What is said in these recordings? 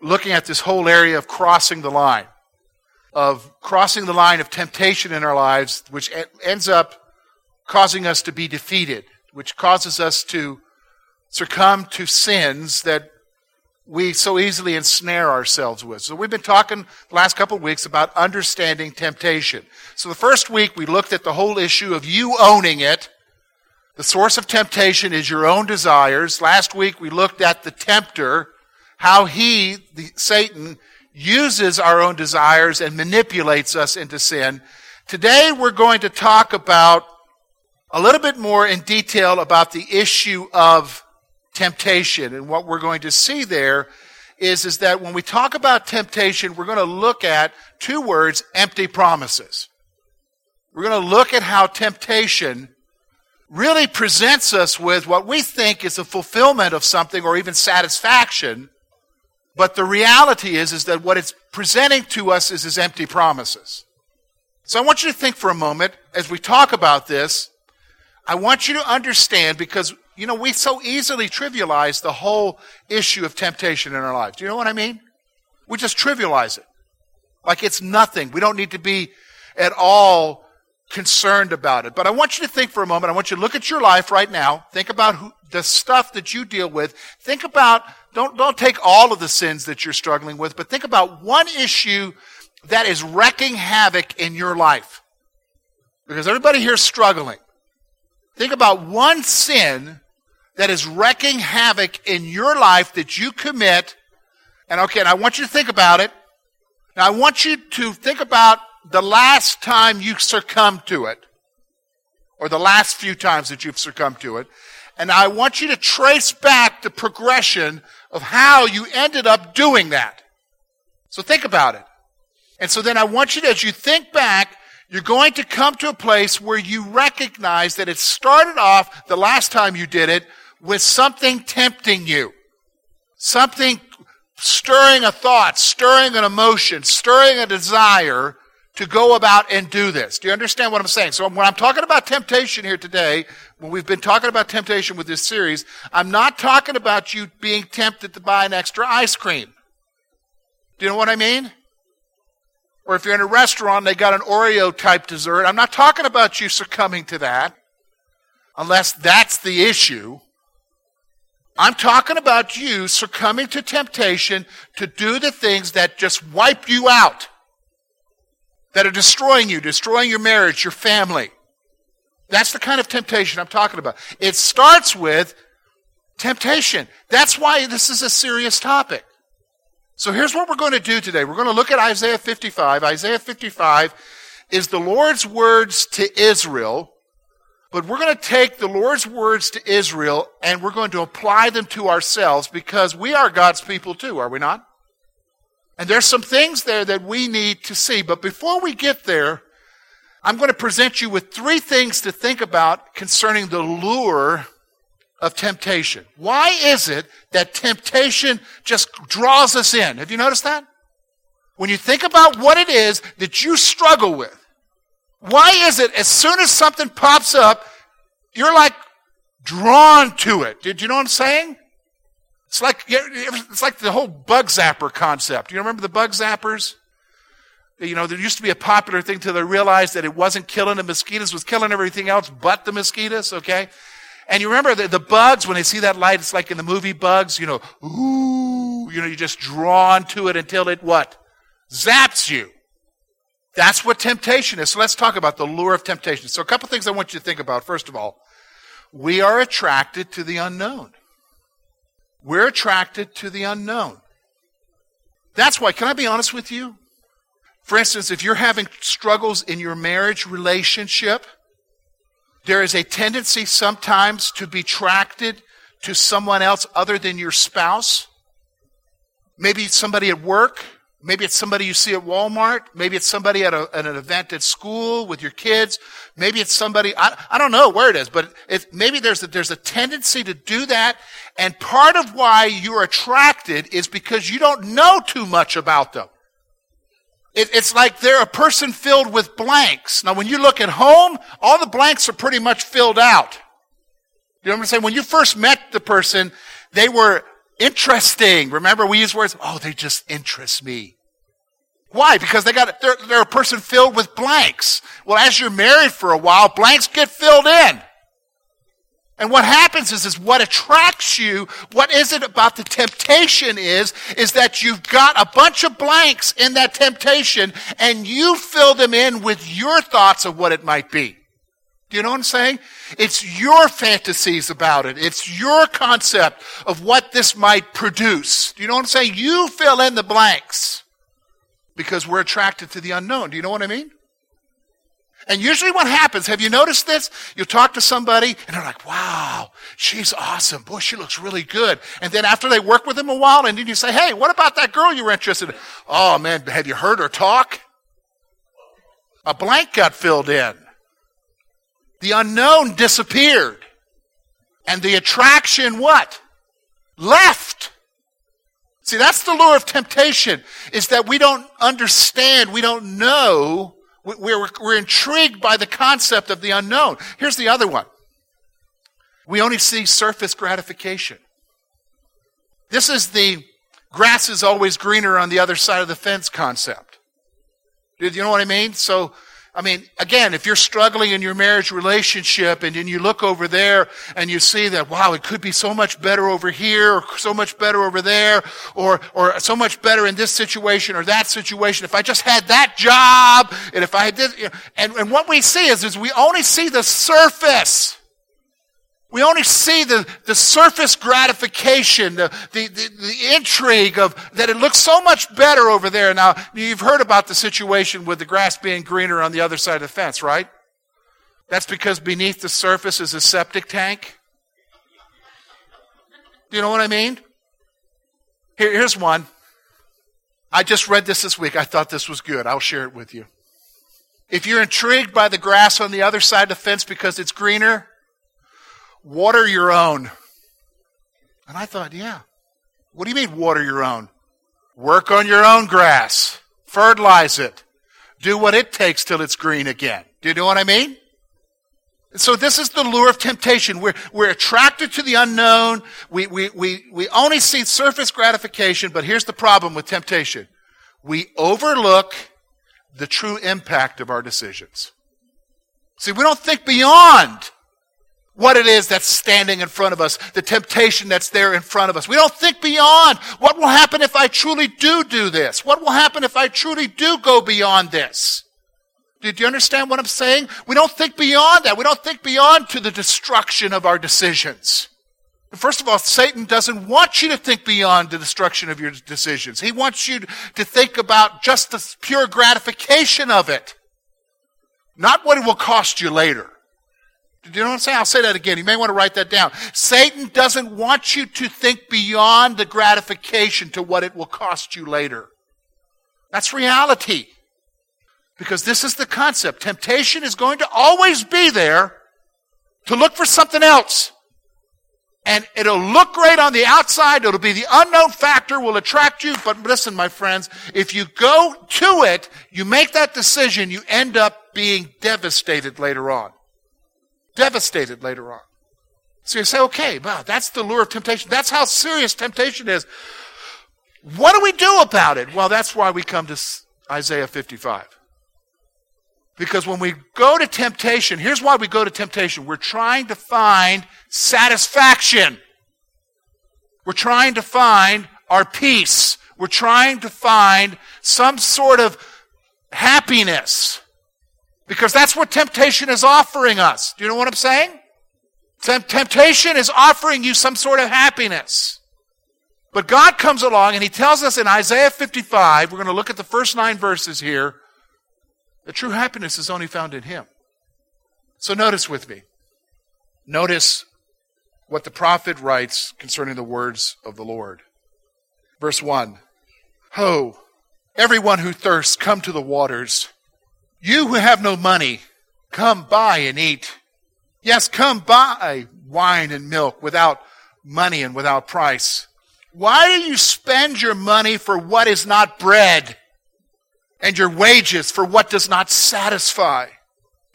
looking at this whole area of crossing the line, of crossing the line of temptation in our lives, which ends up causing us to be defeated, which causes us to succumb to sins that we so easily ensnare ourselves with. So we've been talking the last couple of weeks about understanding temptation. So the first week we looked at the whole issue of you owning it. The source of temptation is your own desires. Last week we looked at the tempter how he, the, Satan, uses our own desires and manipulates us into sin. Today we're going to talk about a little bit more in detail about the issue of temptation. And what we're going to see there is, is that when we talk about temptation, we're going to look at two words, empty promises. We're going to look at how temptation really presents us with what we think is a fulfillment of something or even satisfaction but the reality is, is that what it's presenting to us is his empty promises. So I want you to think for a moment as we talk about this. I want you to understand because, you know, we so easily trivialize the whole issue of temptation in our lives. Do you know what I mean? We just trivialize it. Like it's nothing. We don't need to be at all concerned about it. But I want you to think for a moment. I want you to look at your life right now. Think about who, the stuff that you deal with. Think about, don't, don't take all of the sins that you're struggling with, but think about one issue that is wrecking havoc in your life. Because everybody here is struggling. Think about one sin that is wrecking havoc in your life that you commit. And okay, and I want you to think about it. Now I want you to think about the last time you succumbed to it, or the last few times that you've succumbed to it, and I want you to trace back the progression of how you ended up doing that. So think about it. And so then I want you to, as you think back, you're going to come to a place where you recognize that it started off the last time you did it with something tempting you. Something stirring a thought, stirring an emotion, stirring a desire to go about and do this. Do you understand what I'm saying? So when I'm talking about temptation here today, when we've been talking about temptation with this series, I'm not talking about you being tempted to buy an extra ice cream. Do you know what I mean? Or if you're in a restaurant and they got an Oreo type dessert, I'm not talking about you succumbing to that, unless that's the issue. I'm talking about you succumbing to temptation to do the things that just wipe you out that are destroying you, destroying your marriage, your family. That's the kind of temptation I'm talking about. It starts with temptation. That's why this is a serious topic. So here's what we're going to do today. We're going to look at Isaiah 55. Isaiah 55 is the Lord's words to Israel, but we're going to take the Lord's words to Israel and we're going to apply them to ourselves because we are God's people too, are we not? And there's some things there that we need to see. But before we get there, I'm going to present you with three things to think about concerning the lure of temptation. Why is it that temptation just draws us in? Have you noticed that? When you think about what it is that you struggle with, why is it as soon as something pops up, you're like drawn to it? Did you know what I'm saying? It's like, it's like the whole bug zapper concept. You remember the bug zappers? You know, there used to be a popular thing till they realized that it wasn't killing the mosquitoes, was killing everything else but the mosquitoes, okay? And you remember the, the bugs, when they see that light, it's like in the movie Bugs, you know, ooh, you know, you're just drawn to it until it what? Zaps you. That's what temptation is. So let's talk about the lure of temptation. So a couple things I want you to think about. First of all, we are attracted to the unknown. We're attracted to the unknown. That's why, can I be honest with you? For instance, if you're having struggles in your marriage relationship, there is a tendency sometimes to be attracted to someone else other than your spouse. Maybe somebody at work, Maybe it's somebody you see at Walmart. Maybe it's somebody at, a, at an event at school with your kids. Maybe it's somebody, I, I don't know where it is, but it, maybe there's a, there's a tendency to do that. And part of why you're attracted is because you don't know too much about them. It, it's like they're a person filled with blanks. Now, when you look at home, all the blanks are pretty much filled out. You know what I'm saying? When you first met the person, they were interesting. Remember, we use words, oh, they just interest me. Why? Because they got, they're, they're a person filled with blanks. Well, as you're married for a while, blanks get filled in. And what happens is, is what attracts you, what is it about the temptation is, is that you've got a bunch of blanks in that temptation and you fill them in with your thoughts of what it might be. Do you know what I'm saying? It's your fantasies about it. It's your concept of what this might produce. Do you know what I'm saying? You fill in the blanks because we're attracted to the unknown. Do you know what I mean? And usually what happens, have you noticed this? You talk to somebody and they're like, wow, she's awesome. Boy, she looks really good. And then after they work with them a while and then you say, hey, what about that girl you were interested in? Oh man, have you heard her talk? A blank got filled in. The unknown disappeared. And the attraction what? Left. See, that's the lure of temptation, is that we don't understand, we don't know, we're, we're intrigued by the concept of the unknown. Here's the other one. We only see surface gratification. This is the grass is always greener on the other side of the fence concept. Do you know what I mean? So I mean, again, if you're struggling in your marriage relationship and then you look over there and you see that, wow, it could be so much better over here or so much better over there or, or so much better in this situation or that situation. If I just had that job and if I did, you know, and, and what we see is, is we only see the surface. We only see the, the surface gratification, the, the, the, the, intrigue of that it looks so much better over there. Now, you've heard about the situation with the grass being greener on the other side of the fence, right? That's because beneath the surface is a septic tank. Do you know what I mean? Here, here's one. I just read this this week. I thought this was good. I'll share it with you. If you're intrigued by the grass on the other side of the fence because it's greener, water your own. And I thought, yeah. What do you mean, water your own? Work on your own grass. Fertilize it. Do what it takes till it's green again. Do you know what I mean? So this is the lure of temptation. We're, we're attracted to the unknown. We, we, we, we only see surface gratification, but here's the problem with temptation. We overlook the true impact of our decisions. See, we don't think beyond what it is that's standing in front of us, the temptation that's there in front of us. We don't think beyond what will happen if I truly do do this? What will happen if I truly do go beyond this? Do you understand what I'm saying? We don't think beyond that. We don't think beyond to the destruction of our decisions. First of all, Satan doesn't want you to think beyond the destruction of your decisions. He wants you to think about just the pure gratification of it, not what it will cost you later. Do you know what I'm saying? I'll say that again. You may want to write that down. Satan doesn't want you to think beyond the gratification to what it will cost you later. That's reality. Because this is the concept. Temptation is going to always be there to look for something else. And it'll look great on the outside. It'll be the unknown factor will attract you. But listen, my friends, if you go to it, you make that decision, you end up being devastated later on devastated later on. So you say, okay, wow, that's the lure of temptation. That's how serious temptation is. What do we do about it? Well, that's why we come to Isaiah 55. Because when we go to temptation, here's why we go to temptation. We're trying to find satisfaction. We're trying to find our peace. We're trying to find some sort of happiness. Because that's what temptation is offering us. Do you know what I'm saying? Temptation is offering you some sort of happiness. But God comes along and He tells us in Isaiah 55, we're going to look at the first nine verses here, that true happiness is only found in Him. So notice with me. Notice what the prophet writes concerning the words of the Lord. Verse 1 Ho, Everyone who thirsts, come to the waters. You who have no money, come buy and eat. Yes, come buy wine and milk without money and without price. Why do you spend your money for what is not bread and your wages for what does not satisfy?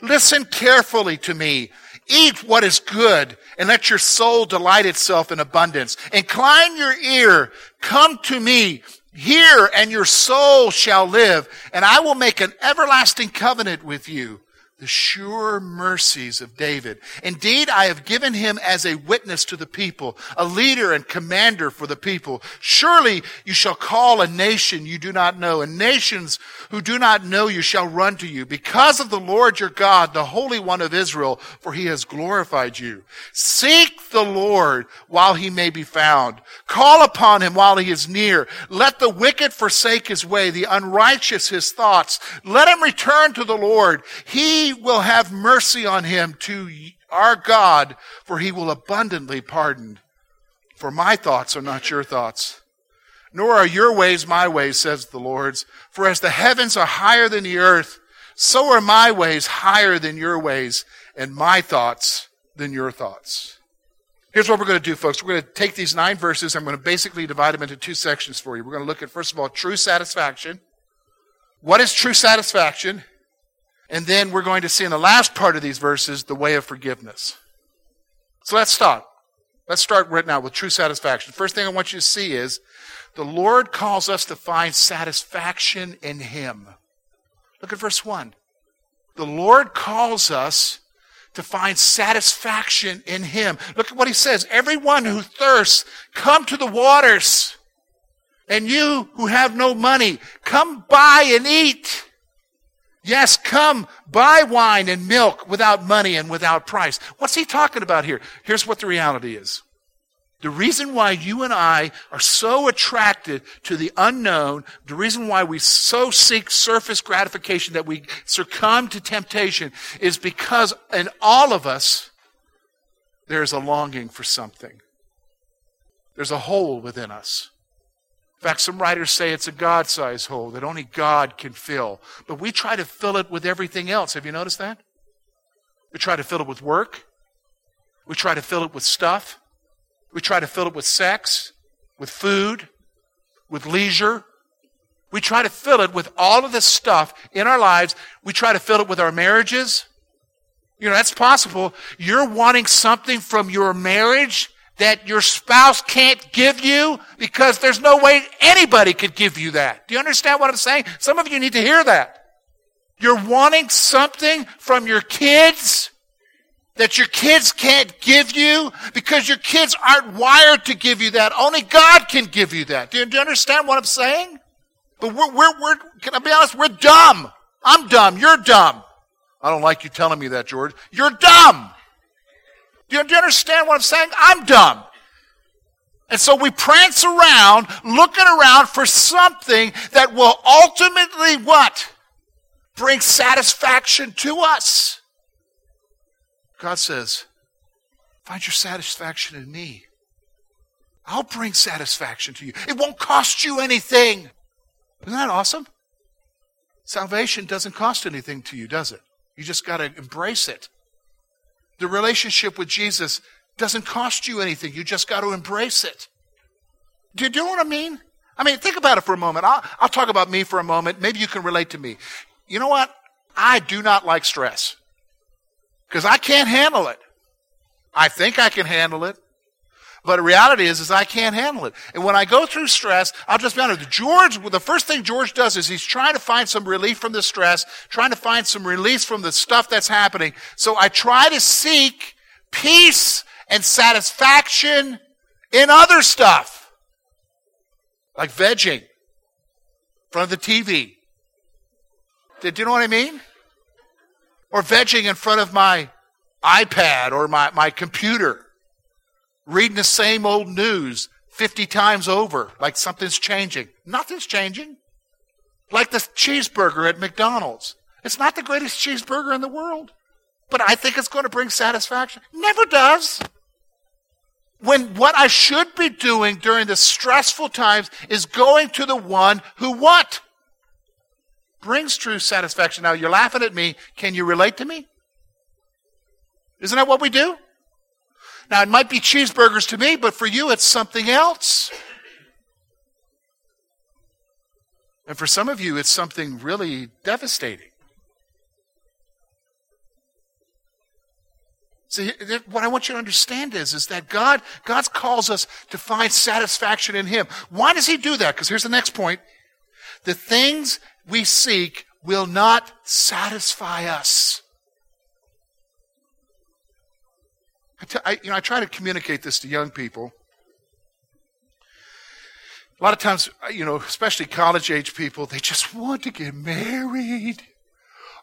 Listen carefully to me. Eat what is good and let your soul delight itself in abundance. Incline your ear. Come to me. Hear and your soul shall live and I will make an everlasting covenant with you the sure mercies of David. Indeed, I have given him as a witness to the people, a leader and commander for the people. Surely you shall call a nation you do not know, and nations who do not know you shall run to you because of the Lord your God, the Holy One of Israel, for he has glorified you. Seek the Lord while he may be found. Call upon him while he is near. Let the wicked forsake his way, the unrighteous his thoughts. Let him return to the Lord. He will have mercy on him to our God, for he will abundantly pardon. For my thoughts are not your thoughts, nor are your ways my ways, says the Lord's. For as the heavens are higher than the earth, so are my ways higher than your ways, and my thoughts than your thoughts. Here's what we're going to do, folks. We're going to take these nine verses. I'm going to basically divide them into two sections for you. We're going to look at, first of all, true satisfaction. What is true satisfaction? And then we're going to see in the last part of these verses the way of forgiveness. So let's start. Let's start right now with true satisfaction. First thing I want you to see is the Lord calls us to find satisfaction in Him. Look at verse 1. The Lord calls us to find satisfaction in Him. Look at what He says. Everyone who thirsts, come to the waters. And you who have no money, come buy and eat. Yes, come buy wine and milk without money and without price. What's he talking about here? Here's what the reality is. The reason why you and I are so attracted to the unknown, the reason why we so seek surface gratification that we succumb to temptation is because in all of us, there's a longing for something. There's a hole within us. In fact, some writers say it's a God sized hole that only God can fill. But we try to fill it with everything else. Have you noticed that? We try to fill it with work. We try to fill it with stuff. We try to fill it with sex, with food, with leisure. We try to fill it with all of this stuff in our lives. We try to fill it with our marriages. You know, that's possible. You're wanting something from your marriage that your spouse can't give you because there's no way anybody could give you that. Do you understand what I'm saying? Some of you need to hear that. You're wanting something from your kids that your kids can't give you because your kids aren't wired to give you that. Only God can give you that. Do you, do you understand what I'm saying? But we're, we're, we're, can I be honest? We're dumb. I'm dumb. You're dumb. I don't like you telling me that, George. You're dumb. Do you, you understand what I'm saying? I'm dumb. And so we prance around looking around for something that will ultimately what? Bring satisfaction to us. God says, find your satisfaction in me. I'll bring satisfaction to you. It won't cost you anything. Isn't that awesome? Salvation doesn't cost anything to you, does it? You just got to embrace it. The relationship with Jesus doesn't cost you anything. You just got to embrace it. Do you know what I mean? I mean, think about it for a moment. I'll, I'll talk about me for a moment. Maybe you can relate to me. You know what? I do not like stress because I can't handle it. I think I can handle it. But the reality is, is I can't handle it. And when I go through stress, I'll just be honest. George, the first thing George does is he's trying to find some relief from the stress, trying to find some release from the stuff that's happening. So I try to seek peace and satisfaction in other stuff. Like vegging in front of the TV. Do you know what I mean? Or vegging in front of my iPad or my, my computer reading the same old news 50 times over, like something's changing. Nothing's changing. Like the cheeseburger at McDonald's. It's not the greatest cheeseburger in the world, but I think it's going to bring satisfaction. Never does. When what I should be doing during the stressful times is going to the one who what? brings true satisfaction. Now, you're laughing at me. Can you relate to me? Isn't that what we do? Now, it might be cheeseburgers to me, but for you, it's something else. And for some of you, it's something really devastating. See, what I want you to understand is, is that God, God calls us to find satisfaction in Him. Why does He do that? Because here's the next point. The things we seek will not satisfy us. I, t- I, you know, I try to communicate this to young people. A lot of times, uh, you know, especially college age people, they just want to get married.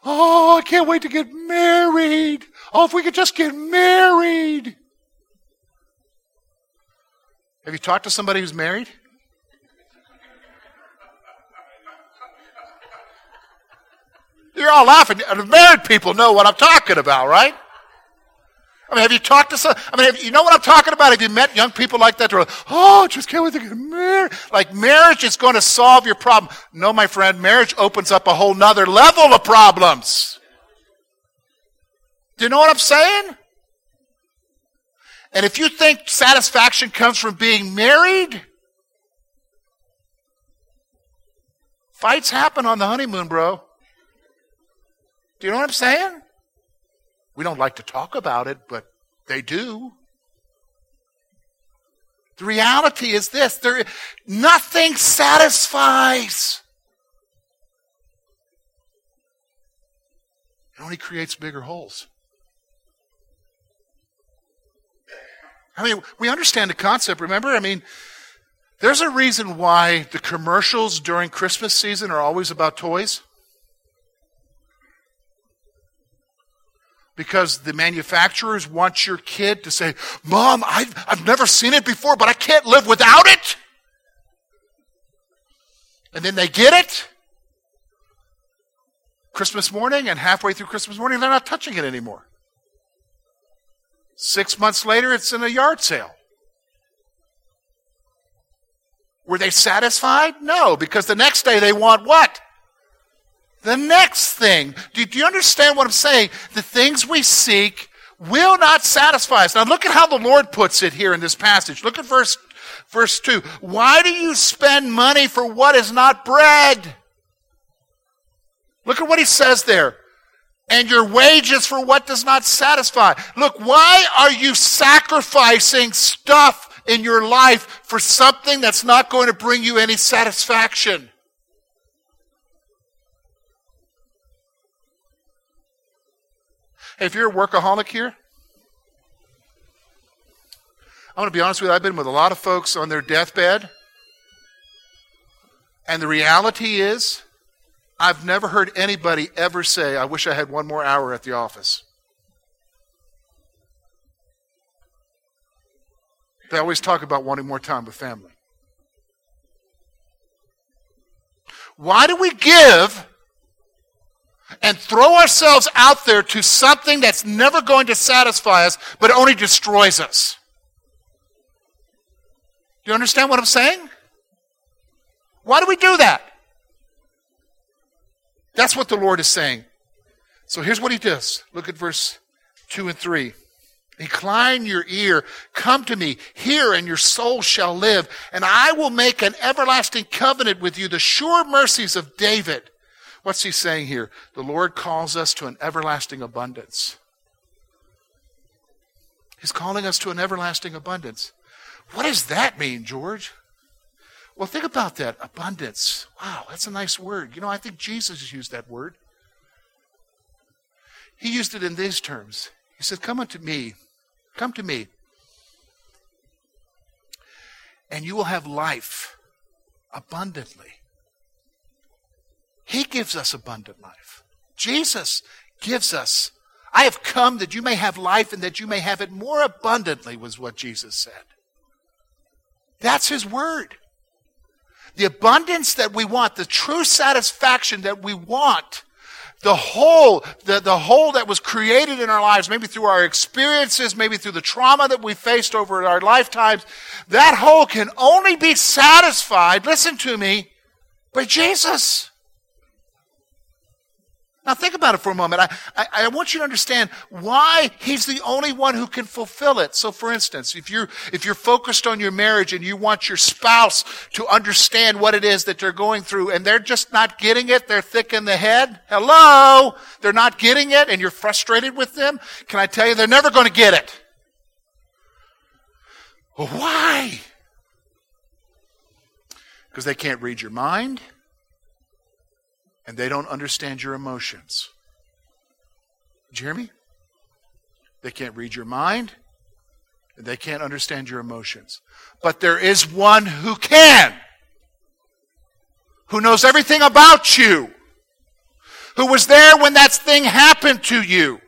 Oh, I can't wait to get married. Oh, if we could just get married. Have you talked to somebody who's married? You're all laughing. Married people know what I'm talking about, right? I mean, have you talked to some? I mean, have, you know what I'm talking about? Have you met young people like that? They're like, oh, just can't wait to get married. Like marriage is going to solve your problem. No, my friend, marriage opens up a whole nother level of problems. Do you know what I'm saying? And if you think satisfaction comes from being married, fights happen on the honeymoon, bro. Do you know what I'm saying? We don't like to talk about it, but they do. The reality is this there, nothing satisfies. It only creates bigger holes. I mean, we understand the concept, remember? I mean, there's a reason why the commercials during Christmas season are always about toys. Because the manufacturers want your kid to say, Mom, I've, I've never seen it before, but I can't live without it. And then they get it Christmas morning, and halfway through Christmas morning, they're not touching it anymore. Six months later, it's in a yard sale. Were they satisfied? No, because the next day they want what? The next thing. Do, do you understand what I'm saying? The things we seek will not satisfy us. Now look at how the Lord puts it here in this passage. Look at verse, verse 2. Why do you spend money for what is not bread? Look at what he says there. And your wages for what does not satisfy. Look, why are you sacrificing stuff in your life for something that's not going to bring you any satisfaction? If you're a workaholic here, I'm going to be honest with you, I've been with a lot of folks on their deathbed. And the reality is, I've never heard anybody ever say, I wish I had one more hour at the office. They always talk about wanting more time with family. Why do we give and throw ourselves out there to something that's never going to satisfy us, but only destroys us. Do you understand what I'm saying? Why do we do that? That's what the Lord is saying. So here's what he does. Look at verse 2 and 3. Incline your ear, come to me, hear, and your soul shall live, and I will make an everlasting covenant with you, the sure mercies of David. What's he saying here? The Lord calls us to an everlasting abundance. He's calling us to an everlasting abundance. What does that mean, George? Well, think about that abundance. Wow, that's a nice word. You know, I think Jesus used that word. He used it in these terms. He said, Come unto me, come to me, and you will have life abundantly. He gives us abundant life. Jesus gives us. I have come that you may have life and that you may have it more abundantly, was what Jesus said. That's His word. The abundance that we want, the true satisfaction that we want, the whole, the, the whole that was created in our lives, maybe through our experiences, maybe through the trauma that we faced over our lifetimes, that whole can only be satisfied, listen to me, by Jesus. Now think about it for a moment. I, I, I, want you to understand why he's the only one who can fulfill it. So for instance, if you're, if you're focused on your marriage and you want your spouse to understand what it is that they're going through and they're just not getting it, they're thick in the head, hello, they're not getting it and you're frustrated with them, can I tell you they're never going to get it? Well, why? Because they can't read your mind and they don't understand your emotions. Me? They can't read your mind, and they can't understand your emotions. But there is one who can, who knows everything about you, who was there when that thing happened to you,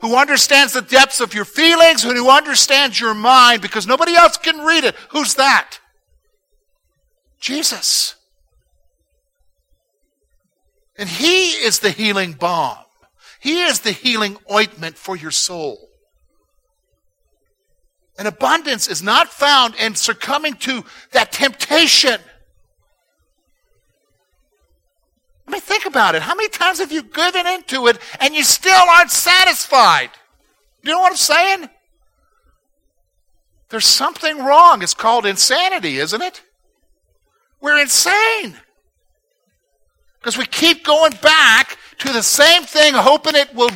who understands the depths of your feelings, who understands your mind, because nobody else can read it. Who's that? Jesus. And He is the healing balm. He is the healing ointment for your soul. And abundance is not found in succumbing to that temptation. I mean, think about it. How many times have you given into it and you still aren't satisfied? You know what I'm saying? There's something wrong. It's called insanity, isn't it? We're insane. Because we keep going back to the same thing, hoping it will,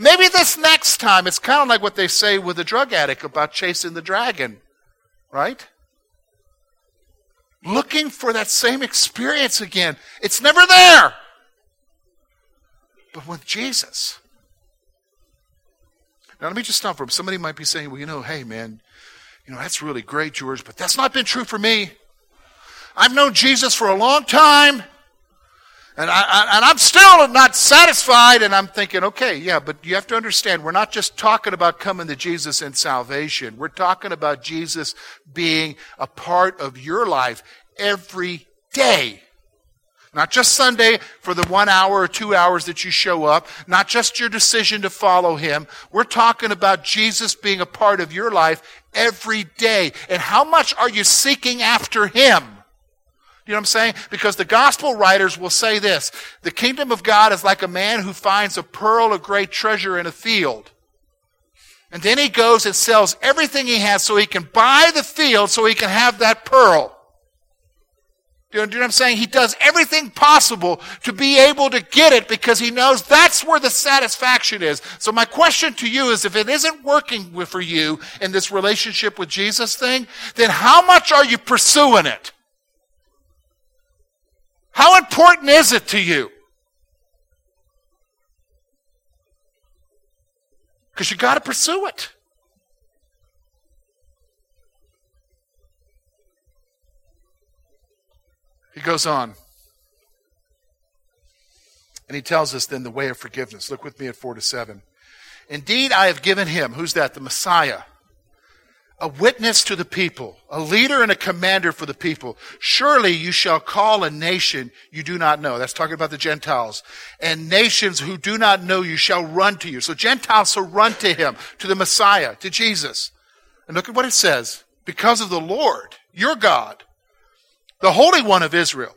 maybe this next time. It's kind of like what they say with the drug addict about chasing the dragon, right? Looking for that same experience again. It's never there. But with Jesus. Now, let me just stop for somebody might be saying, well, you know, hey, man, you know, that's really great, George, but that's not been true for me. I've known Jesus for a long time. And, I, and I'm still not satisfied, and I'm thinking, okay, yeah, but you have to understand, we're not just talking about coming to Jesus and salvation. We're talking about Jesus being a part of your life every day. Not just Sunday for the one hour or two hours that you show up, not just your decision to follow Him. We're talking about Jesus being a part of your life every day. And how much are you seeking after Him? You know what I'm saying? Because the gospel writers will say this the kingdom of God is like a man who finds a pearl of great treasure in a field. And then he goes and sells everything he has so he can buy the field so he can have that pearl. Do you know what I'm saying? He does everything possible to be able to get it because he knows that's where the satisfaction is. So my question to you is if it isn't working for you in this relationship with Jesus thing, then how much are you pursuing it? How important is it to you? Because you got to pursue it. He goes on. And he tells us then the way of forgiveness. Look with me at 4 to 7. Indeed, I have given him, who's that? The Messiah a witness to the people, a leader and a commander for the people. Surely you shall call a nation you do not know. That's talking about the Gentiles. And nations who do not know you shall run to you. So Gentiles shall run to him, to the Messiah, to Jesus. And look at what it says. Because of the Lord, your God, the Holy One of Israel,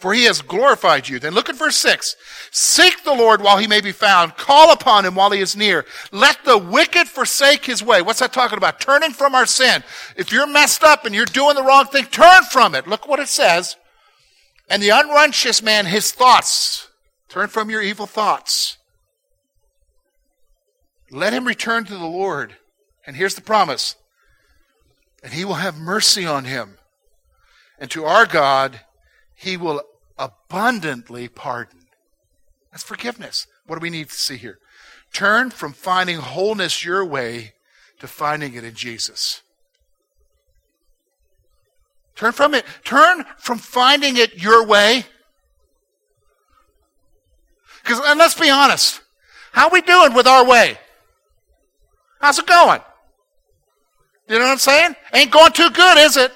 for he has glorified you. Then look at verse 6. Seek the Lord while he may be found. Call upon him while he is near. Let the wicked forsake his way. What's that talking about? Turning from our sin. If you're messed up and you're doing the wrong thing, turn from it. Look what it says. And the unrighteous man, his thoughts. Turn from your evil thoughts. Let him return to the Lord. And here's the promise. And he will have mercy on him. And to our God, he will abundantly pardon. That's forgiveness. What do we need to see here? Turn from finding wholeness your way to finding it in Jesus. Turn from it. Turn from finding it your way. Because, and let's be honest, how we doing with our way? How's it going? You know what I'm saying? Ain't going too good, is it?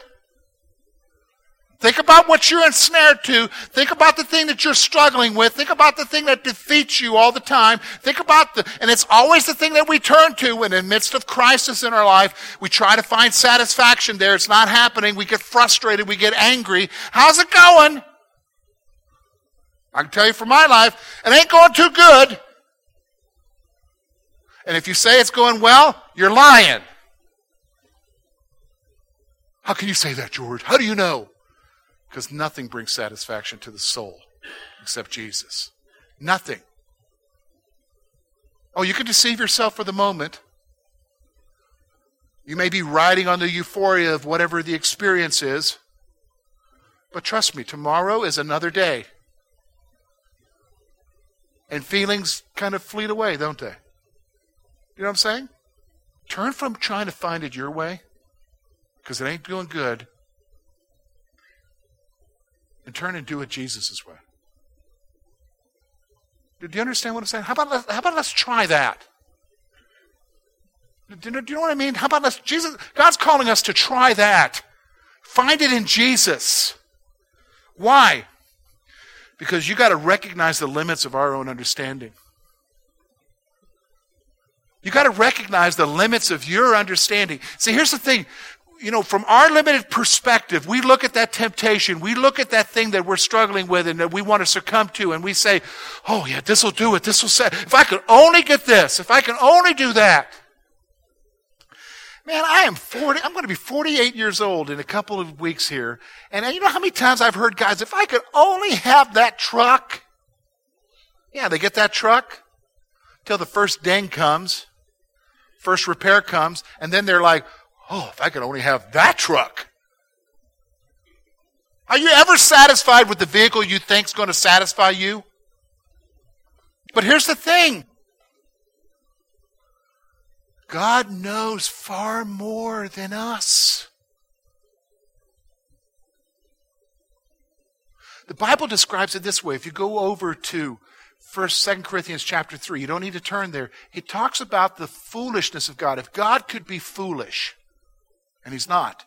Think about what you're ensnared to. Think about the thing that you're struggling with. Think about the thing that defeats you all the time. Think about the, and it's always the thing that we turn to when in the midst of crisis in our life, we try to find satisfaction there. It's not happening. We get frustrated. We get angry. How's it going? I can tell you from my life, it ain't going too good. And if you say it's going well, you're lying. How can you say that, George? How do you know? Because nothing brings satisfaction to the soul except Jesus. Nothing. Oh, you can deceive yourself for the moment. You may be riding on the euphoria of whatever the experience is. But trust me, tomorrow is another day. And feelings kind of fleet away, don't they? You know what I'm saying? Turn from trying to find it your way, because it ain't doing good, and turn and do it Jesus' way. Do you understand what I'm saying? How about, how about let's try that? Do you, know, do you know what I mean? How about let's, Jesus, God's calling us to try that. Find it in Jesus. Why? Because you got to recognize the limits of our own understanding. You got to recognize the limits of your understanding. See, here's the thing. You know, from our limited perspective, we look at that temptation, we look at that thing that we're struggling with and that we want to succumb to, and we say, oh, yeah, this will do it. This will set. If I could only get this, if I can only do that. Man, I am 40, I'm going to be 48 years old in a couple of weeks here. And uh, you know how many times I've heard guys, if I could only have that truck. Yeah, they get that truck till the first ding comes, first repair comes, and then they're like, oh, if I could only have that truck. Are you ever satisfied with the vehicle you think is going to satisfy you? But here's the thing God knows far more than us. The Bible describes it this way. If you go over to First, Second Corinthians chapter three, you don't need to turn there. It talks about the foolishness of God. If God could be foolish, and He's not,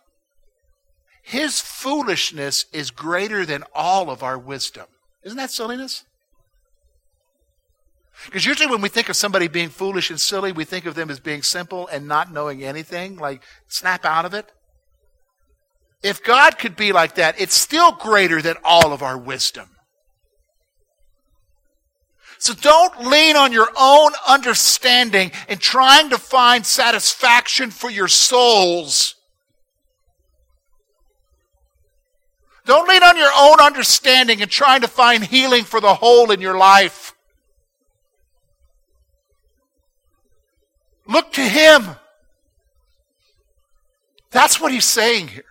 His foolishness is greater than all of our wisdom. Isn't that silliness? Because usually when we think of somebody being foolish and silly, we think of them as being simple and not knowing anything, like snap out of it. If God could be like that, it's still greater than all of our wisdom. So don't lean on your own understanding and trying to find satisfaction for your souls. Don't lean on your own understanding and trying to find healing for the hole in your life. Look to Him. That's what He's saying here.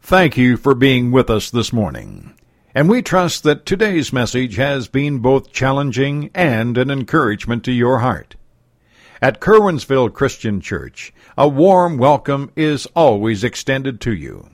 Thank you for being with us this morning. And we trust that today's message has been both challenging and an encouragement to your heart. At Curwensville Christian Church, a warm welcome is always extended to you.